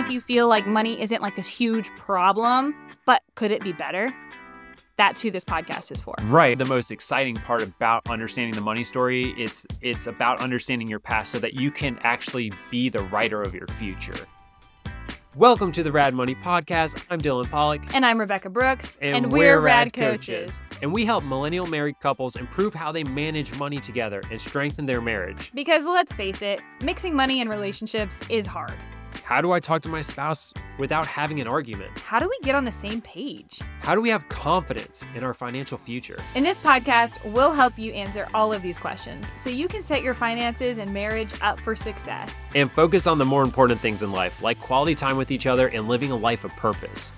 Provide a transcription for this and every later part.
if you feel like money isn't like this huge problem, but could it be better? That's who this podcast is for. Right. The most exciting part about understanding the money story, it's it's about understanding your past so that you can actually be the writer of your future. Welcome to the Rad Money Podcast. I'm Dylan Pollock. And I'm Rebecca Brooks. And, we're, Rad coaches. And we help millennial married couples improve how they manage money together and strengthen their marriage. Because let's face it, mixing money and relationships is hard. How do I talk to my spouse without having an argument? How do we get on the same page? How do we have confidence in our financial future? In this podcast, we'll help you answer all of these questions so you can set your finances and marriage up for success. And focus on the more important things in life, like quality time with each other and living a life of purpose.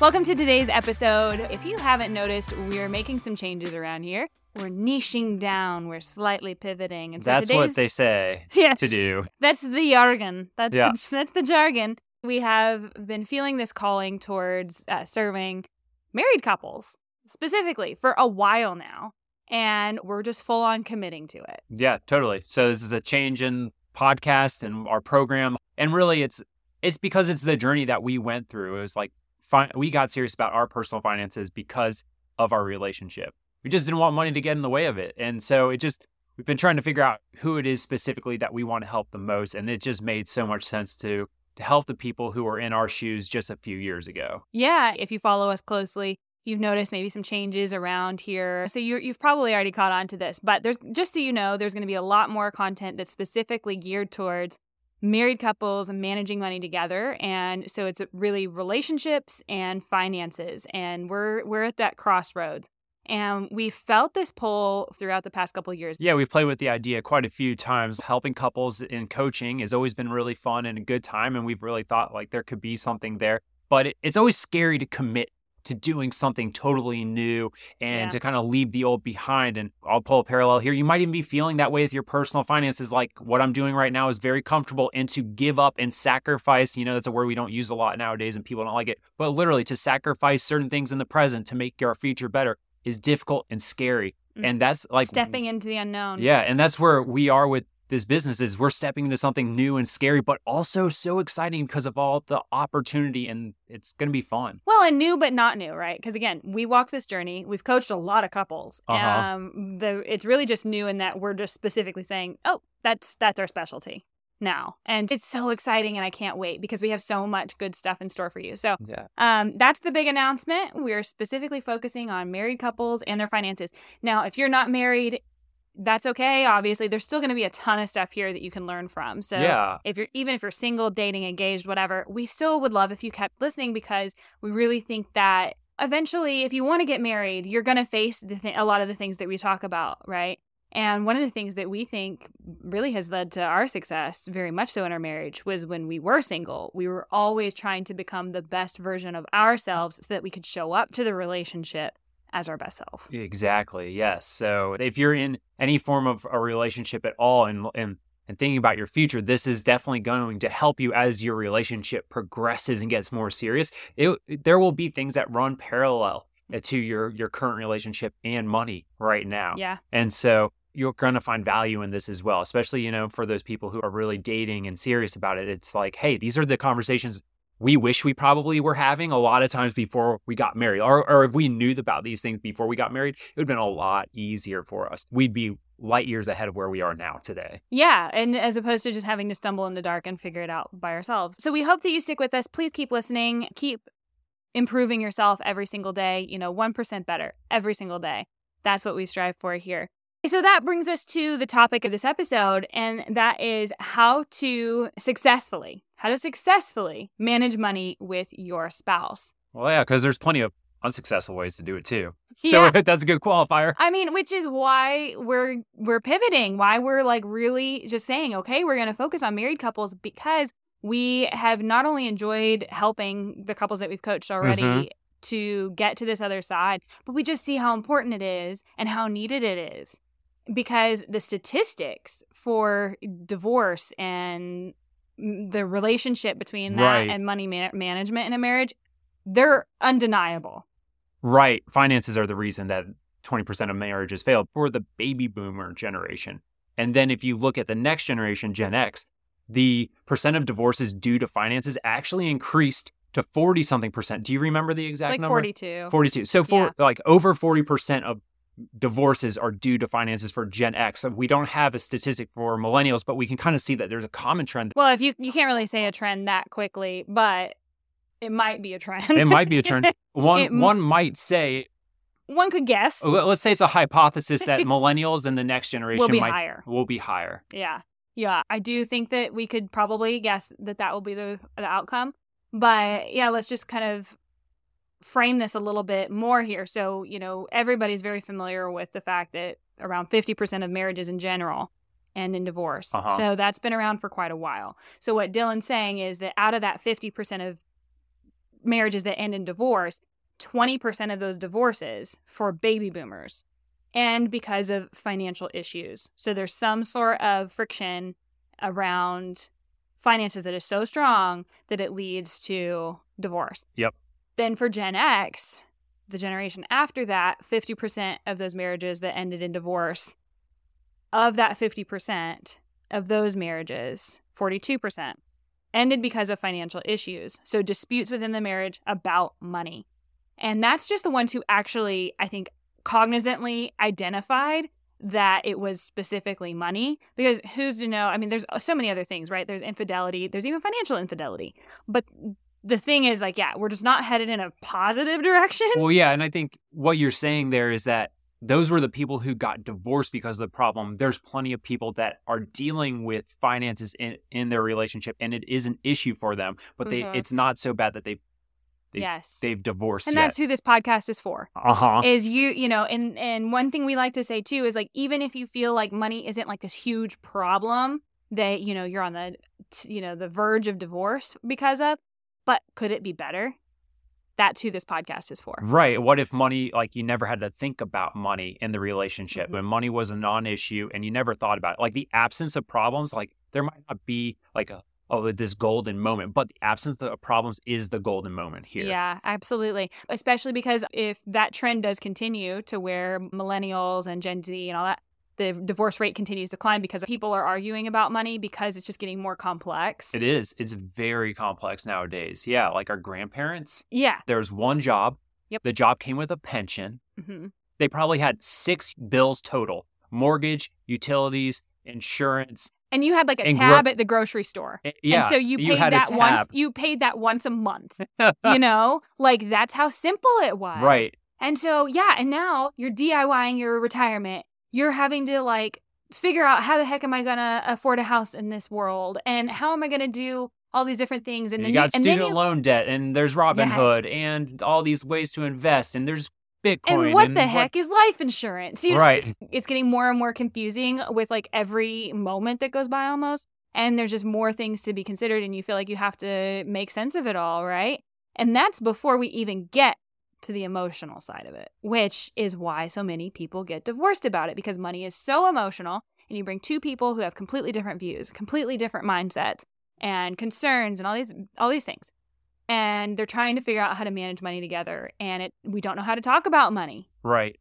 Welcome to today's episode. If you haven't noticed, we are making some changes around here we're niching down, we're slightly pivoting. And so that's what they say yes, to do. That's the jargon. That's yeah. the, that's the jargon. We have been feeling this calling towards uh, serving married couples specifically for a while now, and we're just full on committing to it. Yeah, totally. So this is a change in podcast and our program, and really, it's it's because it's the journey that we went through. It was like fi- we got serious about our personal finances because of our relationship we just didn't want money to get in the way of it. And so it just, we've been trying to figure out who it is specifically that we want to help the most. And it just made so much sense to, to help the people who were in our shoes just a few years ago. Yeah. If you follow us closely, you've noticed maybe some changes around here. So you have probably already caught on to this, but there's just so you know, there's going to be a lot more content that's specifically geared towards married couples and managing money together and so it's really relationships and finances and we're we're at that crossroads and we felt this pull throughout the past couple years. Yeah, we've played with the idea quite a few times. Helping couples in coaching has always been really fun and a good time. And we've really thought like there could be something there. But it's always scary to commit to doing something totally new and yeah. to kind of leave the old behind. And I'll pull a parallel here. You might even be feeling that way with your personal finances. Like what I'm doing right now is very comfortable. And to give up and sacrifice, you know, that's a word we don't use a lot nowadays and people don't like it, but literally to sacrifice certain things in the present to make our future better is difficult and scary. Mm. And that's like stepping into the unknown. Yeah. And that's where we are with this business is we're stepping into something new and scary, but also so exciting because of all the opportunity and it's going to be fun. Well, and new, but not new, right? Because again, we walk this journey. We've coached a lot of couples. Uh-huh. Um, the, it's really just new in that we're just specifically saying, oh, that's, that's our specialty now. And it's so exciting and I can't wait because we have so much good stuff in store for you. So yeah. um, that's the big announcement. We're specifically focusing on married couples and their finances. Now, if you're not married, that's okay. Obviously, there's still going to be a ton of stuff here that you can learn from. So, yeah. if you're even if you're single, dating, engaged, whatever, we still would love if you kept listening because we really think that eventually, if you want to get married, you're going to face th- a lot of the things that we talk about, right? And one of the things that we think really has led to our success, very much so in our marriage, was when we were single. We were always trying to become the best version of ourselves so that we could show up to the relationship as our best self. Exactly. Yes. So if you're in any form of a relationship at all and and and thinking about your future, this is definitely going to help you as your relationship progresses and gets more serious. It, there will be things that run parallel to your your current relationship and money right now. Yeah. And so you're going to find value in this as well, especially, you know, for those people who are really dating and serious about it. It's like, hey, these are the conversations we wish we probably were having a lot of times before we got married. Or, or if we knew about these things before we got married, it would have been a lot easier for us. We'd be light years ahead of where we are now today. Yeah. And as opposed to just having to stumble in the dark and figure it out by ourselves. So we hope that you stick with us. Please keep listening. Keep improving yourself every single day, you know, 1% better every single day. That's what we strive for here. So that brings us to the topic of this episode, and that is how to successfully, how to successfully manage money with your spouse. Well, yeah, because there's plenty of unsuccessful ways to do it too. Yeah. So that's a good qualifier. I mean, which is why we're we're pivoting, why we're like really just saying, okay, we're going to focus on married couples because we have not only enjoyed helping the couples that we've coached already mm-hmm. to get to this other side, but we just see how important it is and how needed it is because the statistics for divorce and the relationship between that right. and money ma- management in a marriage they're undeniable right finances are the reason that 20% of marriages failed for the baby boomer generation and then if you look at the next generation gen x the percent of divorces due to finances actually increased to 40 something percent. Do you remember the exact It's like number? 42. 42. So for Yeah. like over 40% of divorces are due to finances for Gen X. So we don't have a statistic for millennials, but we can kind of see that there's a common trend. Well, if you you can't really say a trend that quickly, but it might be a trend. It might be a trend. One It one might say, One could guess let- let's say it's a hypothesis that millennials and the next generation will be might higher. will be higher. Yeah. Yeah. I do think that we could probably guess that that will be the, the outcome. But yeah, let's just kind of frame this a little bit more here. So, you know, everybody's very familiar with the fact that around 50% of marriages in general end in divorce. Uh-huh. So that's been around for quite a while. So what Dylan's saying is that out of that 50% of marriages that end in divorce, 20% of those divorces for baby boomers and because of financial issues. So there's some sort of friction around finances that is so strong that it leads to divorce. Yep. Then for Gen X, the generation after that, 50% of those marriages that ended in divorce, of that 50% of those marriages, 42% ended because of financial issues. So disputes within the marriage about money. And that's just the ones who actually, I think, cognizantly identified that it was specifically money. Because who's to know? I mean there's so many other things right? There's infidelity. There's even financial infidelity. But the thing is like yeah we're just not headed in a positive direction Well, yeah, and I think what you're saying there is that those were the people who got divorced because of the problem. There's plenty of people that are dealing with finances in, in their relationship, and it is an issue for them. But they, Mhm. it's not so bad that they they- yes they've divorced and yet. that's who this podcast is for uh huh. is you you know and and one thing we like to say too is like even if you feel like money isn't like this huge problem that you know you're on the you know the verge of divorce because of but could it be better that's who this podcast is for Right. What if money, like you never had to think about money in the relationship Mhm. when money was a non issue and you never thought about it? Like the absence of problems, like there might not be like a, oh, this golden moment, but the absence of problems is the golden moment here. Yeah, absolutely. Especially because if that trend does continue to where millennials and Gen Z and all that, the divorce rate continues to climb because people are arguing about money because it's just getting more complex. It is. It's very complex nowadays. Yeah. Like our grandparents, Yeah. there's one job. Yep. The job came with a pension. hmm They probably had six bills total mortgage, utilities, insurance. And you had like a And gro- tab at the grocery store. Eh, Yeah. and so you paid had that once you paid that once a month. you know? Like that's how simple it was. right. And so, yeah, and now you're DIYing your retirement. You're having to like figure out how the heck am I to afford a house in this world and how am I to do all these different things and you then you got and then student you, loan debt, and there's Robinhood, Yes. and all these ways to invest, and there's Bitcoin. and what the heck is life insurance? You Right. It's getting more and more confusing with like every moment that goes by almost. And there's just more things to be considered and you feel like you have to make sense of it all, right? And that's before we even get to the emotional side of it, which is why so many people get divorced about it because money is so emotional and you bring two people who have completely different views, completely different mindsets and concerns and all these all these things. And they're trying to figure out how to manage money together and it we don't know how to talk about money. Right.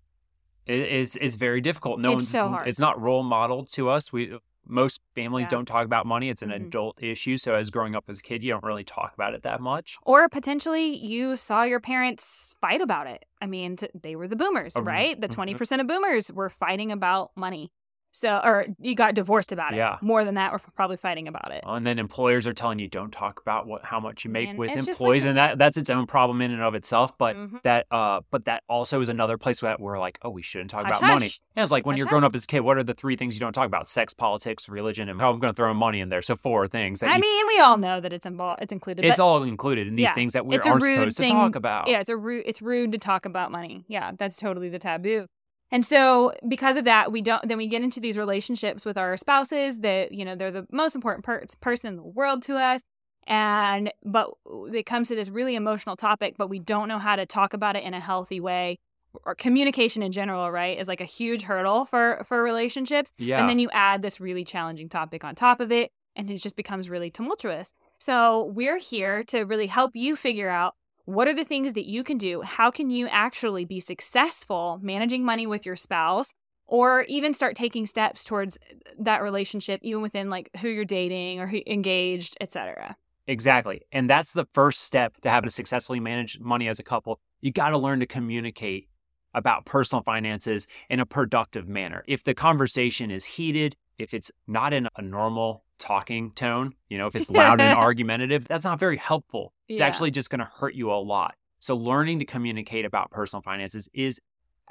It, it's it's very difficult. No It's one's so hard. It's not role modeled to us. We most families Yeah. don't talk about money. It's an Mhm. adult issue. So as growing up as a kid, you don't really talk about it that much. Or potentially you saw your parents fight about it. I mean, t- they were the boomers, Um, right? The mhm. 20% of boomers were fighting about money. So, or you got divorced about it. Yeah. More than that, we're probably fighting about it. And then employers are telling you don't talk about what how much you make Man, with just like employees, and that that's its own problem in and of itself. But Mhm. that uh, but that also is another place where we're like, oh, we shouldn't talk Hush, about money. hush. Yeah, it's like when Hush, you're growing up as a kid, what are the three things you don't talk about? Sex, politics, religion, and how I'm going to throw money in there. So four things. I you- mean, we all know that it's involved, it's included. it's all included in these yeah, things that we aren't supposed thing- to talk about. Yeah, it's a rude. It's rude to talk about money. Yeah, that's totally the taboo. And so, because of that, we don't. Then we get into these relationships with our spouses that you know they're the most important per- person in the world to us. And but it comes to this really emotional topic, but we don't know how to talk about it in a healthy way. Or communication in general, right, is like a huge hurdle for for relationships. Yeah. And then you add this really challenging topic on top of it, and it just becomes really tumultuous. So, we're here to really help you figure out what are the things that you can do? How can you actually be successful managing money with your spouse or even start taking steps towards that relationship even within like who you're dating or who engaged etc exactly. And that's the first step to having to successfully manage money as a couple. You got to learn to communicate about personal finances in a productive manner. If the conversation is heated if it's not in a normal talking tone you know if it's loud and argumentative that's not very helpful it's Yeah. actually just going to hurt you a lot so learning to communicate about personal finances is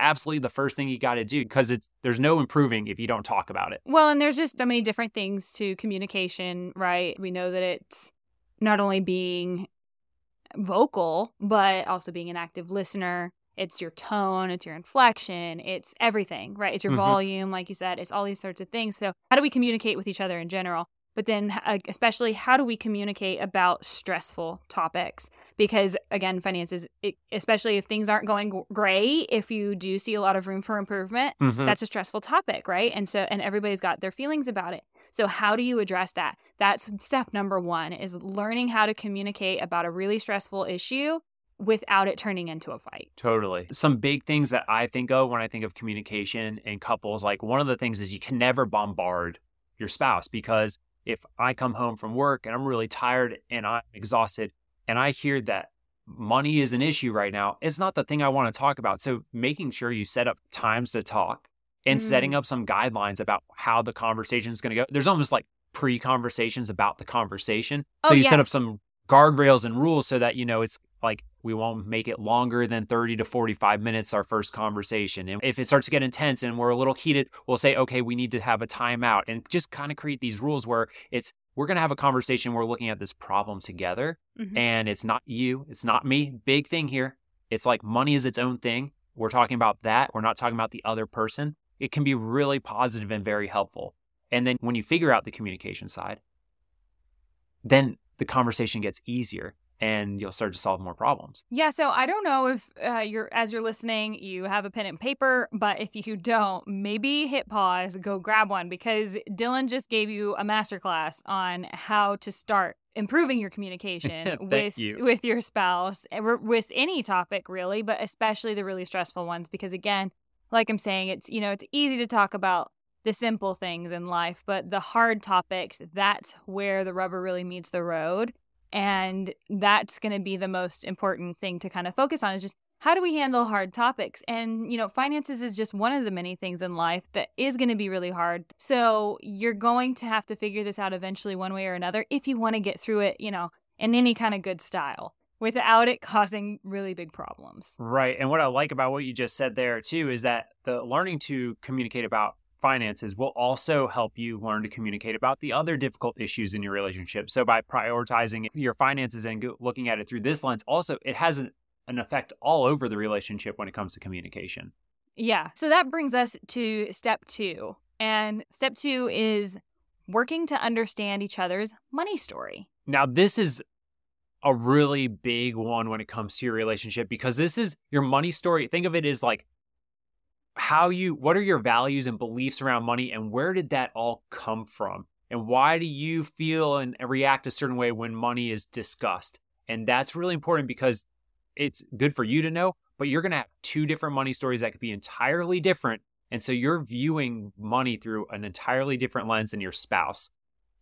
absolutely the first thing you got to do because it's there's no improving if you don't talk about it. Well, and there's just so many different things to communication, right? We know that it's not only being vocal, but also being an active listener. It's your tone, it's your inflection, it's everything, right? It's your Mhm. volume, like you said, it's all these sorts of things. So, how do we communicate with each other in general? But then, especially, how do we communicate about stressful topics? Because, again, finances, especially if things aren't going great, if you do see a lot of room for improvement, Mhm. that's a stressful topic, right? And so, and everybody's got their feelings about it. So, how do you address that? That's step number one is learning how to communicate about a really stressful issue without it turning into a fight. Totally. Some big things that I think of when I think of communication in couples, like one of the things is you can never bombard your spouse because if I come home from work and I'm really tired and I'm exhausted and I hear that money is an issue right now, it's not the thing I want to talk about. So making sure you set up times to talk and setting mm. up some guidelines about how the conversation is going to go. There's almost like pre conversations about the conversation. So Oh, you set up some guardrails and rules so that, you know, it's like we won't make it longer than 30 to 45 minutes our first conversation. And if it starts to get intense and we're a little heated, we'll say, okay, we need to have a timeout and just kind of create these rules where it's we're going to have a conversation. We're looking at this problem together Mhm. and it's not you, it's not me. Big thing here. It's like money is its own thing. We're talking about that. We're not talking about the other person. It can be really positive and very helpful. And then when you figure out the communication side, then the conversation gets easier and you'll start to solve more problems. Yeah, so I don't know if uh, you're as you're listening, you have a pen and paper, but if you don't, maybe hit pause, go grab one because Dylan just gave you a masterclass on how to start improving your communication with you. with your spouse, and with any topic really, but especially the really stressful ones because again, like I'm saying, it's you know it's easy to talk about the simple things in life, but the hard topics, that's where the rubber really meets the road. And that's going to be the most important thing to kind of focus on is just how do we handle hard topics? And, you know, finances is just one of the many things in life that is going to be really hard. So you're going to have to figure this out eventually, one way or another, if you want to get through it, you know, in any kind of good style without it causing really big problems. Right. And what I like about what you just said there too is that the learning to communicate about finances will also help you learn to communicate about the other difficult issues in your relationship. So by prioritizing your finances and looking at it through this lens, also it has an, an effect all over the relationship when it comes to communication. Yeah. So that brings us to step two. And step two is working to understand each other's money story. Now, this is a really big one when it comes to your relationship because this is your money story. Think of it as like how you, what are your values and beliefs around money and where did that all come from? And why do you feel and react a certain way when money is discussed? And that's really important because it's good for you to know, but you're going to have two different money stories that could be entirely different. And so you're viewing money through an entirely different lens than your spouse.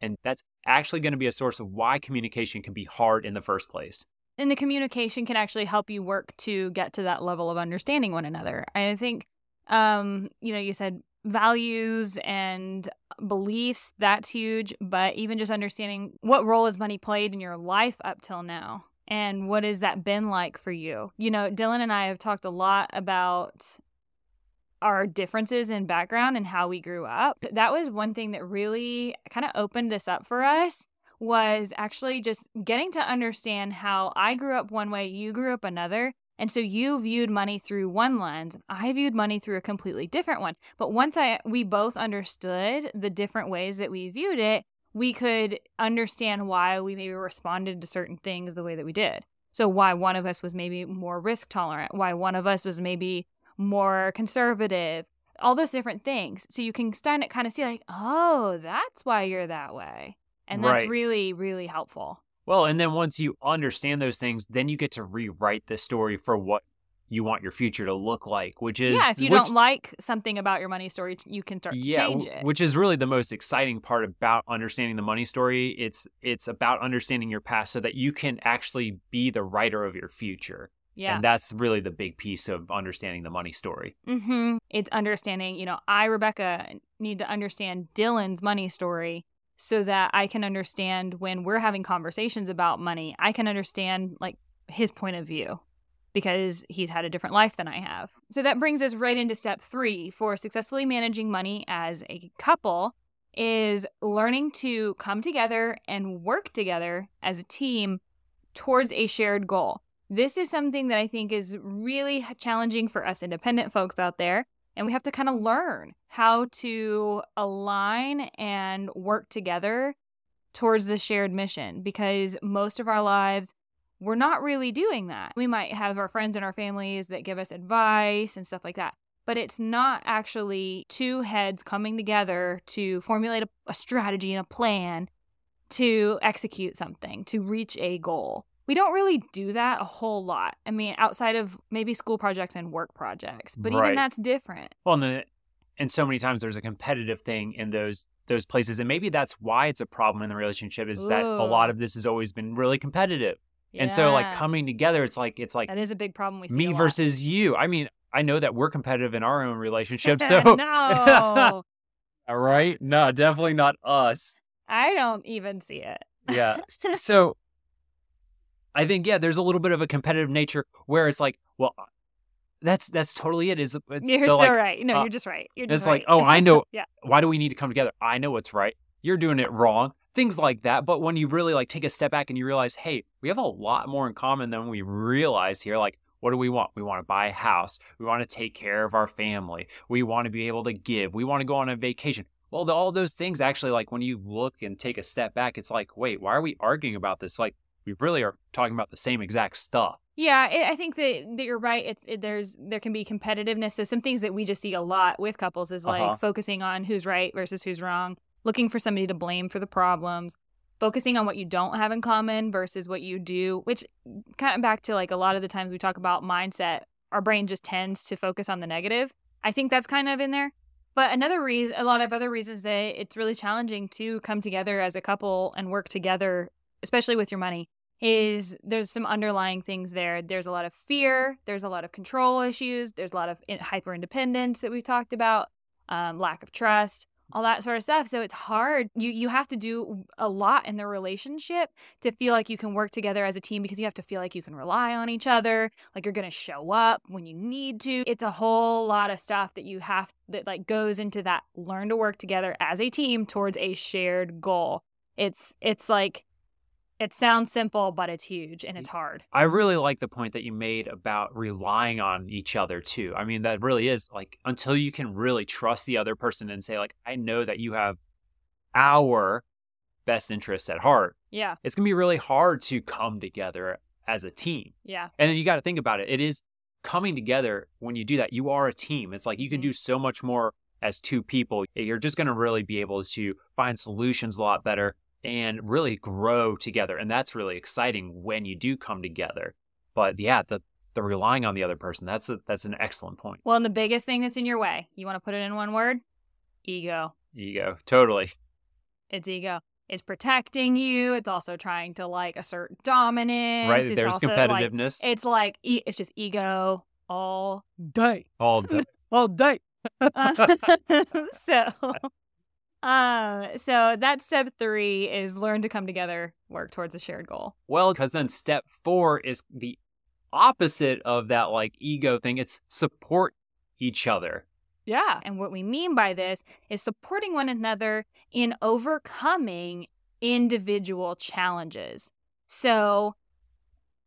And that's actually going to be a source of why communication can be hard in the first place. And the communication can actually help you work to get to that level of understanding one another. I think, um, you know, you said values and beliefs, that's huge, but even just understanding what role has money played in your life up till now and what has that been like for you. You know, Dylan and I have talked a lot about our differences in background and how we grew up. That was one thing that really kind of opened this up for us was actually just getting to understand how I grew up one way, you grew up another. And so you viewed money through one lens, and I viewed money through a completely different one. But once I we both understood the different ways that we viewed it, we could understand why we maybe responded to certain things the way that we did. So why one of us was maybe more risk tolerant, why one of us was maybe more conservative, all those different things. So you can start to kind of see like, oh, that's why you're that way. And that's Right. really, really helpful. Well, and then once you understand those things, then you get to rewrite the story for what you want your future to look like, which is yeah, if you which, don't like something about your money story, you can start to yeah, change it. which is really the most exciting part about understanding the money story. It's it's about understanding your past so that you can actually be the writer of your future. yeah. And that's really the big piece of understanding the money story. Mm-hmm. It's understanding, you know, I, Rebecca, need to understand Dylan's money story so that I can understand when we're having conversations about money, I can understand like his point of view because he's had a different life than I have. So that brings us right into step three for successfully managing money as a couple is learning to come together and work together as a team towards a shared goal. This is something that I think is really challenging for us independent folks out there. And we have to kind of learn how to align and work together towards the shared mission because most of our lives, we're not really doing that. We might have our friends and our families that give us advice and stuff like that. But it's not actually two heads coming together to formulate a, a strategy and a plan to execute something, to reach a goal we don't really do that a whole lot. I mean, outside of maybe school projects and work projects, but even that's different. Well, and, and so many times there's a competitive thing in those those places, and maybe that's why it's a problem in the relationship is that a lot of this has always been really competitive, and so like coming together, it's like it's like that is a big problem we me versus you. I mean, I know that we're competitive in our own relationship, so no, all right, no, definitely not us. I don't even see it. Yeah. so I think yeah, there's a little bit of a competitive nature where it's like, well, that's that's totally it. Is it's you're so like, right. No, uh, you're just right. You're just it's like, oh, I know. yeah. Why do we need to come together? I know what's right. You're doing it wrong. Things like that. But when you really like take a step back and you realize, hey, we have a lot more in common than we realize here. Like, what do we want? We want to buy a house. We want to take care of our family. We want to be able to give. We want to go on a vacation. Well, the, all those things actually, like when you look and take a step back, it's like, wait, why are we arguing about this? Like, we really are talking about the same exact stuff. Yeah, it, I think that, that you're right. It's it, there's there can be competitiveness. So some things that we just see a lot with couples is like Uh-huh. focusing on who's right versus who's wrong, looking for somebody to blame for the problems, focusing on what you don't have in common versus what you do. Which kind of back to like a lot of the times we talk about mindset, our brain just tends to focus on the negative. I think that's kind of in there. But another reason, a lot of other reasons that it's really challenging to come together as a couple and work together, especially with your money, is there's some underlying things there. There's a lot of fear. There's a lot of control issues. There's a lot of hyper independence that we've talked about, um, lack of trust, all that sort of stuff. So it's hard. You you have to do a lot in the relationship to feel like you can work together as a team because you have to feel like you can rely on each other, like you're going to show up when you need to. It's a whole lot of stuff that you have that like goes into that learn to work together as a team towards a shared goal. It's it's like it sounds simple, but it's huge and it's hard. I really like the point that you made about relying on each other too. I mean, that really is like until you can really trust the other person and say, like, I know that you have our best interests at heart, Yeah, it's gonna be really hard to come together as a team. yeah, And then you got to think about it. It is coming together when you do that. You are a team. It's like you can Mhm. do so much more as two people. You're just going to really be able to find solutions a lot better and really grow together. And that's really exciting when you do come together. But yeah, the the relying on the other person, that's a, that's an excellent point. Well, and the biggest thing that's in your way, you want to put it in one word? Ego. Ego. Totally. It's ego. It's protecting you. It's also trying to like assert dominance. right? It's There's also, like- competitiveness it's like e- it's just ego all day. all day. all day. Uh, so, um, so that step three is learn to come together, work towards a shared goal. Well, because then step four is the opposite of that like ego thing. It's support each other. Yeah. And what we mean by this is supporting one another in overcoming individual challenges. So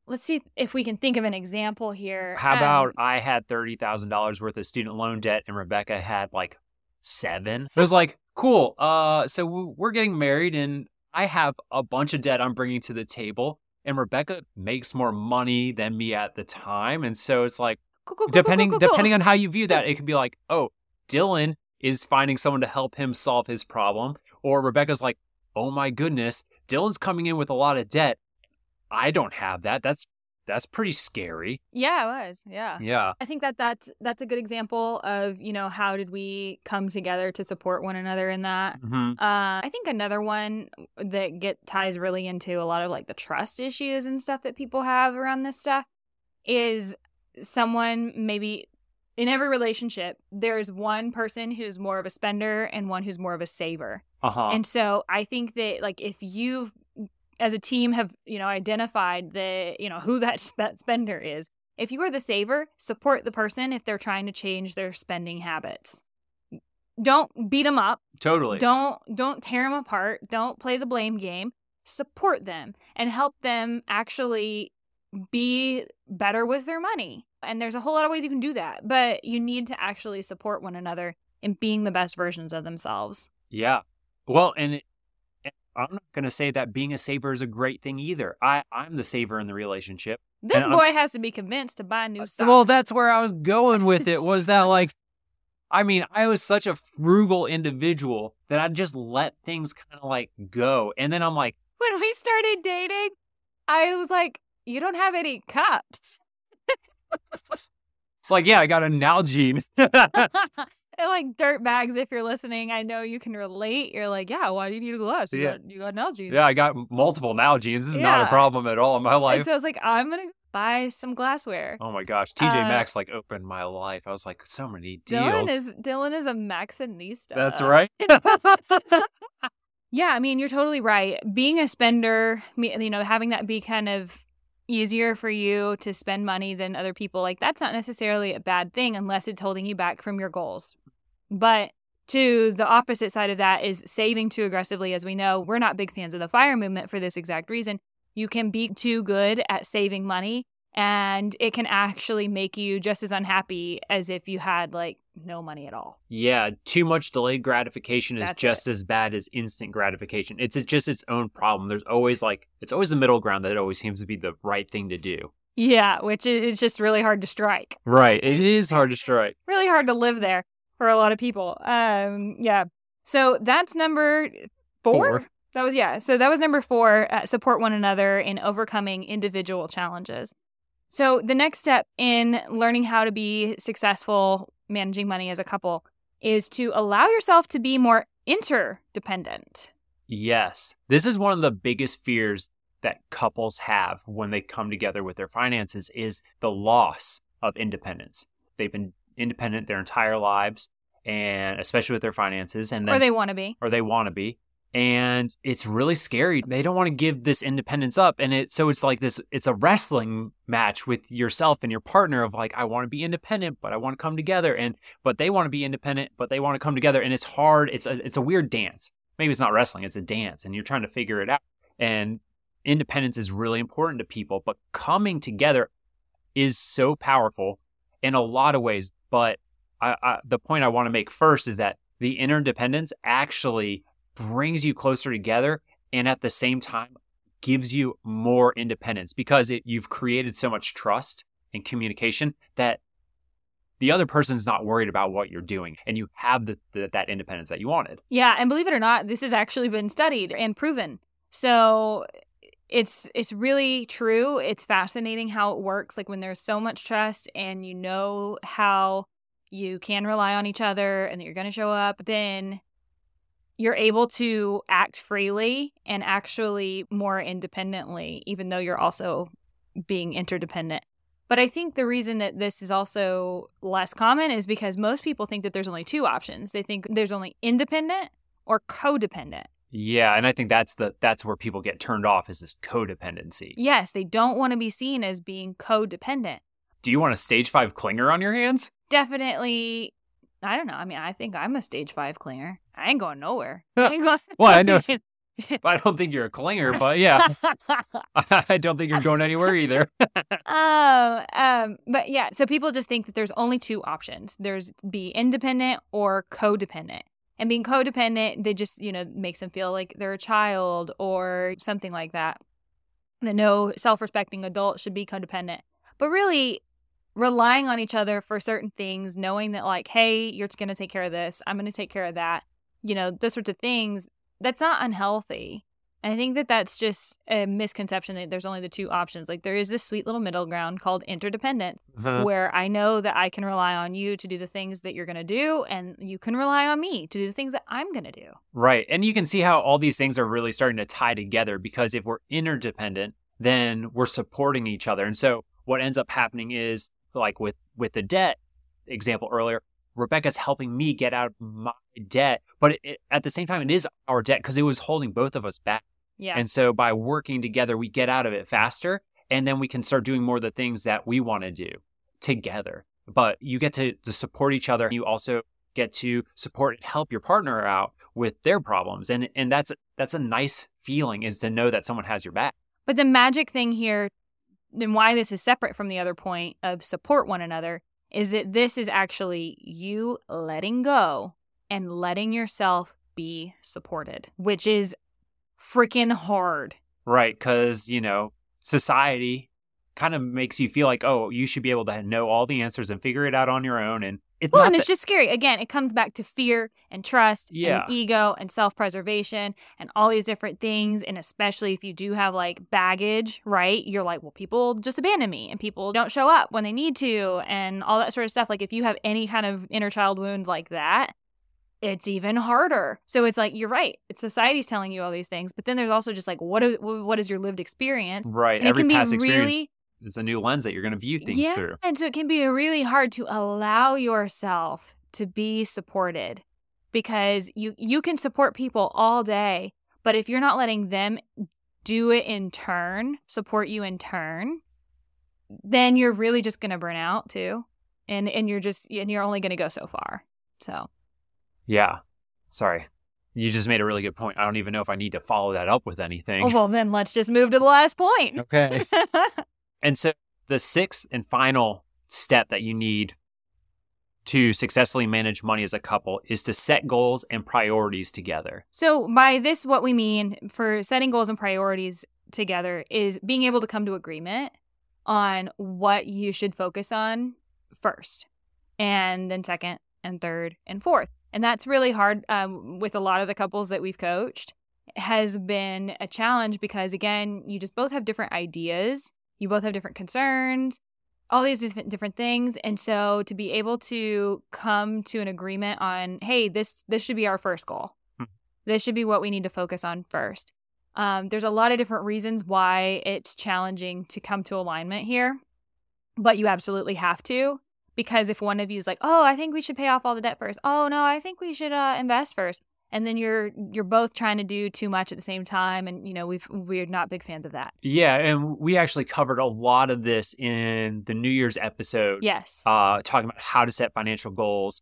let's see if we can think of an example here. How Um, about I had thirty thousand dollars worth of student loan debt and Rebecca had like seven? It was like cool. Uh, so we're getting married and I have a bunch of debt I'm bringing to the table, and Rebecca makes more money than me at the time, and so it's like cool, cool, depending cool. depending on how you view that, it could be like oh Dylan is finding someone to help him solve his problem, or Rebecca's like oh my goodness Dylan's coming in with a lot of debt. I don't have that. That's that's pretty scary. Yeah, it was. Yeah. Yeah. I think that that's that's a good example of you know how did we come together to support one another in that. hmm Uh, I think another one that get ties really into a lot of like the trust issues and stuff that people have around this stuff is someone maybe in every relationship there's one person who's more of a spender and one who's more of a saver. Uh huh. And so I think that like if you as a team have, you know, identified the, you know, who that that spender is, if you are the saver, support the person if they're trying to change their spending habits. Don't beat them up. Totally. Don't don't tear them apart. Don't play the blame game. Support them and help them actually be better with their money. And there's a whole lot of ways you can do that, but you need to actually support one another in being the best versions of themselves. Yeah. Well, and and I'm not going to say that being a saver is a great thing either. I, I'm the saver in the relationship. This And I'm- boy has to be convinced to buy new uh, socks. Well, that's where I was going with it was that, like, I mean, I was such a frugal individual that I just let things kind of like go. And then I'm like, when we started dating. I was like, "You don't have any cups." it's like, yeah, I got an Nalgene. and like dirt bags, if you're listening, I know you can relate. You're like, "Yeah, why do you need a glass? You Yeah. got you got Nalgene." yeah, I got multiple Nalgenes. This is not a problem at all in my And life. so I was like, "I'm gonna buy some glassware." Oh my gosh, TJ Uh, Maxx like opened my life. I was like, so many deals. Dylan is Dylan is a Maxinista. That's right. Yeah, I mean, you're totally right. Being a spender, you know, having that be kind of easier for you to spend money than other people, like that's not necessarily a bad thing unless it's holding you back from your goals. But to the opposite side of that is saving too aggressively. As we know, we're not big fans of the fire movement for this exact reason. You can be too good at saving money, and it can actually make you just as unhappy as if you had like no money at all. Yeah, too much delayed gratification is That's just as bad as instant gratification. It's just its own problem. There's always like it's always the middle ground that always seems to be the right thing to do. Yeah, which is it's just really hard to strike. Right. It is hard to strike. really hard to live there for a lot of people. Um, yeah. So that's number four. Four. That was yeah. So that was number four. Uh, support one another in overcoming individual challenges. So the next step in learning how to be successful managing money as a couple is to allow yourself to be more interdependent. Yes. This is one of the biggest fears that couples have when they come together with their finances is the loss of independence. They've been independent their entire lives and especially with their finances and then or they want to be. or they want to be. And it's really scary. They don't want to give this independence up. And it so it's like this it's a wrestling match with yourself and your partner of like i want to be independent but i want to come together and but they want to be independent but they want to come together. And it's hard. It's a it's a weird dance. Maybe it's not wrestling it's a dance and you're trying to figure it out. And independence is really important to people but coming together is so powerful in a lot of ways but I, I, the point I want to make first is that the interdependence actually brings you closer together and at the same time gives you more independence because it, you've created so much trust and communication that the other person's not worried about what you're doing and you have the, the, that independence that you wanted. Yeah, and believe it or not, this has actually been studied and proven. So it's it's really true. It's fascinating how it works like when there's so much trust and you know how you can rely on each other and that you're going to show up, then you're able to act freely and actually more independently even though you're also being interdependent. But I think the reason that this is also less common is because most people think that there's only two options. They think there's only independent or codependent. Yeah, and I think that's the that's where people get turned off is this codependency. Yes, they don't want to be seen as being codependent. Do you want a stage 5 clinger on your hands? Definitely, I don't know. I mean, I think I'm a stage five clinger. I ain't going nowhere. I ain't going Well, I know. I don't think you're a clinger, but yeah, I don't think you're going anywhere either. um, um, but yeah, so people just think that there's only two options. There's be independent or codependent. And being codependent, they just, you know, makes them feel like they're a child or something like that. That no self-respecting adult should be codependent. But really relying on each other for certain things, knowing that like, hey, you're going to take care of this, I'm going to take care of that, you know, those sorts of things, that's not unhealthy. I think that that's just a misconception that there's only the two options. Like there is this sweet little middle ground called interdependence, Uh-huh. where I know that I can rely on you to do the things that you're going to do, and you can rely on me to do the things that I'm going to do. Right. And you can see how all these things are really starting to tie together because if we're interdependent, then we're supporting each other. And so what ends up happening is like with with the debt example earlier, Rebecca's helping me get out of my debt, but it, it, at the same time it is our debt because it was holding both of us back. Yeah. And so by working together, we get out of it faster and then we can start doing more of the things that we want to do together. But you get to, to support each other. And you also get to support and help your partner out with their problems. And and that's that's a nice feeling is to know that someone has your back. But the magic thing here, and why this is separate from the other point of support one another, is that this is actually you letting go and letting yourself be supported, which is freaking hard. Right. Cause, you know, society kind of makes you feel like, oh, you should be able to know all the answers and figure it out on your own. And it's Well, and it's just scary. Again, it comes back to fear and trust Yeah. and ego and self preservation and all these different things. And especially if you do have like baggage, right? You're like, well, people just abandon me and people don't show up when they need to and all that sort of stuff. Like if you have any kind of inner child wounds like that, it's even harder. So it's like, you're right. It's society's telling you all these things. But then there's also just like, what is, what is your lived experience? right. And Every it can past be experience really is a new lens that you're going to view things yeah. through. And so it can be really hard to allow yourself to be supported because you you can support people all day, but if you're not letting them do it in turn, support you in turn, then you're really just going to burn out too. And and you're just and you're only going to go so far. So, Yeah. Sorry. You just made a really good point. I don't even know if I need to follow that up with anything. oh, well then let's just move to the last point. Okay. and so the sixth and final step that you need to successfully manage money as a couple is to set goals and priorities together. So, by this, what we mean for setting goals and priorities together is being able to come to agreement on what you should focus on first, and then second, and third, and fourth. And that's really hard um, with a lot of the couples that we've coached. It has been a challenge because, again, you just both have different ideas, you both have different concerns, all these different different things. And so to be able to come to an agreement on hey this this should be our first goal. Hmm. this should be what we need to focus on first. Um, there's a lot of different reasons why it's challenging to come to alignment here but you absolutely have to because if one of you is like oh i think we should pay off all the debt first. Oh no i think we should uh, invest first and then you're you're both trying to do too much at the same time and you know we've we're not big fans of that Yeah, and we actually covered a lot of this in the New Year's episode. yes Uh, talking about how to set financial goals.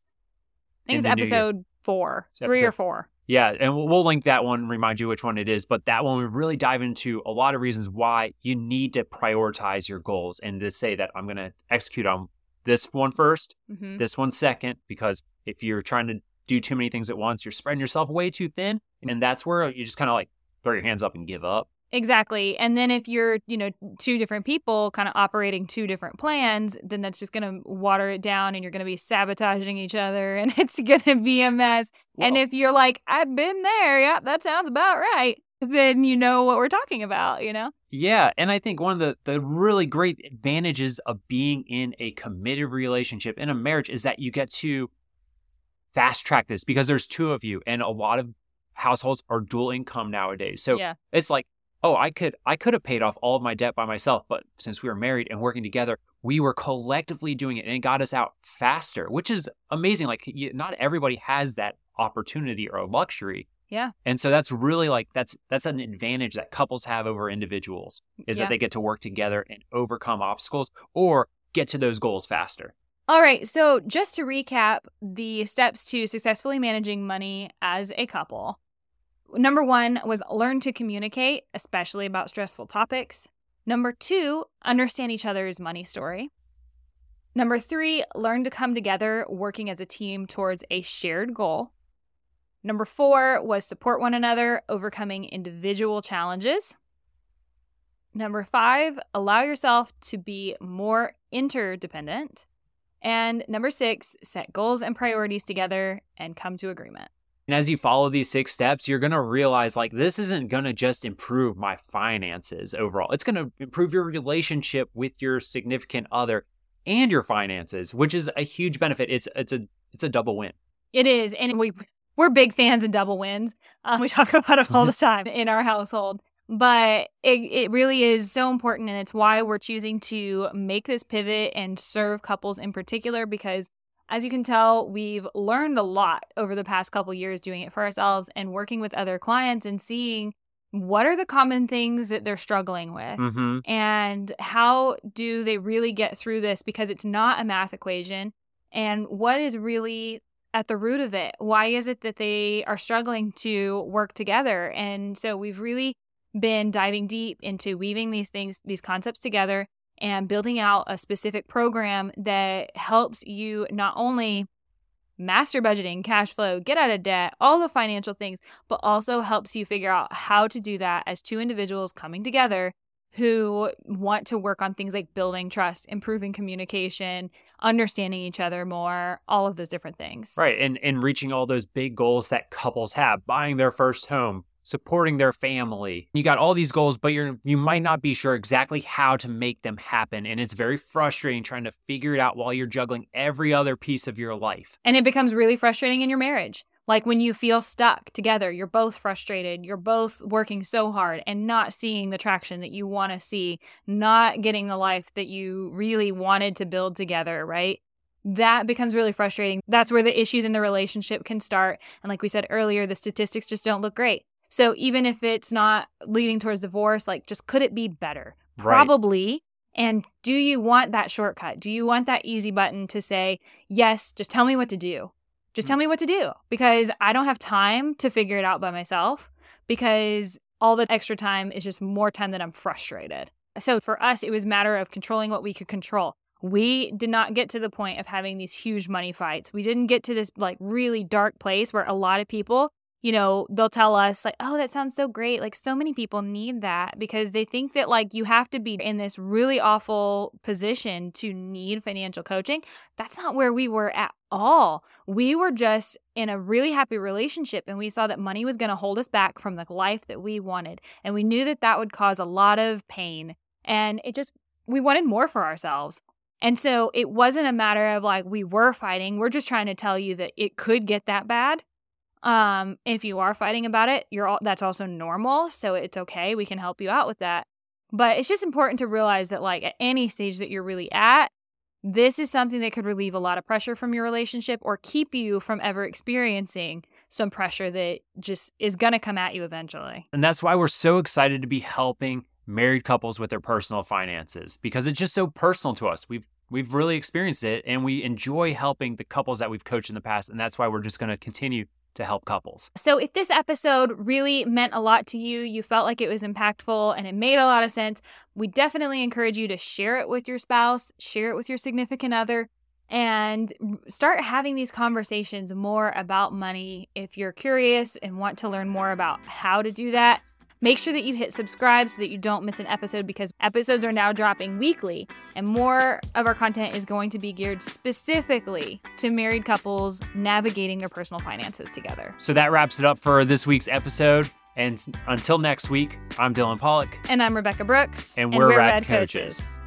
I think it's the new year. episode four, It's three or four. Yeah, and we'll, we'll link that one, remind you which one it is. But that one, we really dive into a lot of reasons why you need to prioritize your goals and to say that I'm going to execute on this one first, hmm this one second, because if you're trying to do too many things at once, you're spreading yourself way too thin. And that's where you just kind of like throw your hands up and give up. Exactly. And then if you're, you know, two different people kind of operating two different plans, then that's just going to water it down and you're going to be sabotaging each other and it's going to be a mess. and if you're like, I've been there, yeah, that sounds about right, then you know what we're talking about, you know? Yeah, and I think one of the, the really great advantages of being in a committed relationship in a marriage is that you get to fast track this because there's two of you and a lot of households are dual income nowadays. So yeah. it's like, oh, I could I could have paid off all of my debt by myself, but since we were married and working together, we were collectively doing it and it got us out faster, which is amazing. Like you, not everybody has that opportunity or luxury. Yeah. And so that's really like that's that's an advantage that couples have over individuals is Yeah. that they get to work together and overcome obstacles or get to those goals faster. All right. So, just to recap the steps to successfully managing money as a couple. Number one was learn to communicate, especially about stressful topics. Number two, understand each other's money story. Number three, learn to come together working as a team towards a shared goal. Number four was support one another, overcoming individual challenges. Number five, allow yourself to be more interdependent. And number six, set goals and priorities together and come to agreement. And as you follow these six steps, you're going to realize like this isn't going to just improve my finances overall. It's going to improve your relationship with your significant other and your finances, which is a huge benefit. It's it's a it's a double win. It is, and we we're big fans of double wins. Um, we talk about it all the time in our household. But it, it really is so important. And it's why we're choosing to make this pivot and serve couples in particular, because as you can tell, we've learned a lot over the past couple years doing it for ourselves and working with other clients and seeing what are the common things that they're struggling with Mm-hmm. and how do they really get through this because it's not a math equation and what is really at the root of it why is it that they are struggling to work together and so we've really been diving deep into weaving these things these concepts together and building out a specific program that helps you not only master budgeting, cash flow, get out of debt, all the financial things, but also helps you figure out how to do that as two individuals coming together who want to work on things like building trust, improving communication, understanding each other more, all of those different things. Right. And and reaching all those big goals that couples have, buying their first home, supporting their family. You got all these goals, but you're you might not be sure exactly how to make them happen. And it's very frustrating trying to figure it out while you're juggling every other piece of your life. And it becomes really frustrating in your marriage. Like when you feel stuck together, you're both frustrated, you're both working so hard and not seeing the traction that you want to see, not getting the life that you really wanted to build together, right? That becomes really frustrating. That's where the issues in the relationship can start. And like we said earlier, the statistics just don't look great. So even if it's not leading towards divorce, like just could it be better? Right. Probably. And do you want that shortcut? Do you want that easy button to say, yes, just tell me what to do? Just mm. tell me what to do because I don't have time to figure it out by myself because all the extra time is just more time that I'm frustrated. So for us, it was a matter of controlling what we could control. We did not get to the point of having these huge money fights. We didn't get to this like really dark place where a lot of people you know, they'll tell us, like, oh, that sounds so great. Like, so many people need that because they think that, like, you have to be in this really awful position to need financial coaching. That's not where we were at all. We were just in a really happy relationship and we saw that money was going to hold us back from the life that we wanted. And we knew that that would cause a lot of pain. And it just, we wanted more for ourselves. And so it wasn't a matter of like we were fighting. We're just trying to tell you that it could get that bad um, if you are fighting about it, you're all, that's also normal, so it's okay. We can help you out with that. But it's just important to realize that like at any stage that you're really at, this is something that could relieve a lot of pressure from your relationship or keep you from ever experiencing some pressure that just is going to come at you eventually. And that's why we're so excited to be helping married couples with their personal finances because it's just so personal to us. We've we've really experienced it and we enjoy helping the couples that we've coached in the past and that's why we're just going to continue to help couples. So, if this episode really meant a lot to you, you felt like it was impactful and it made a lot of sense, we definitely encourage you to share it with your spouse, share it with your significant other, and start having these conversations more about money. If you're curious and want to learn more about how to do that, Make sure that you hit subscribe so that you don't miss an episode because episodes are now dropping weekly, and more of our content is going to be geared specifically to married couples navigating their personal finances together. So that wraps it up for this week's episode. And until next week, I'm Dylan Pollock. And I'm Rebecca Brooks. And we're, Rad, Coaches.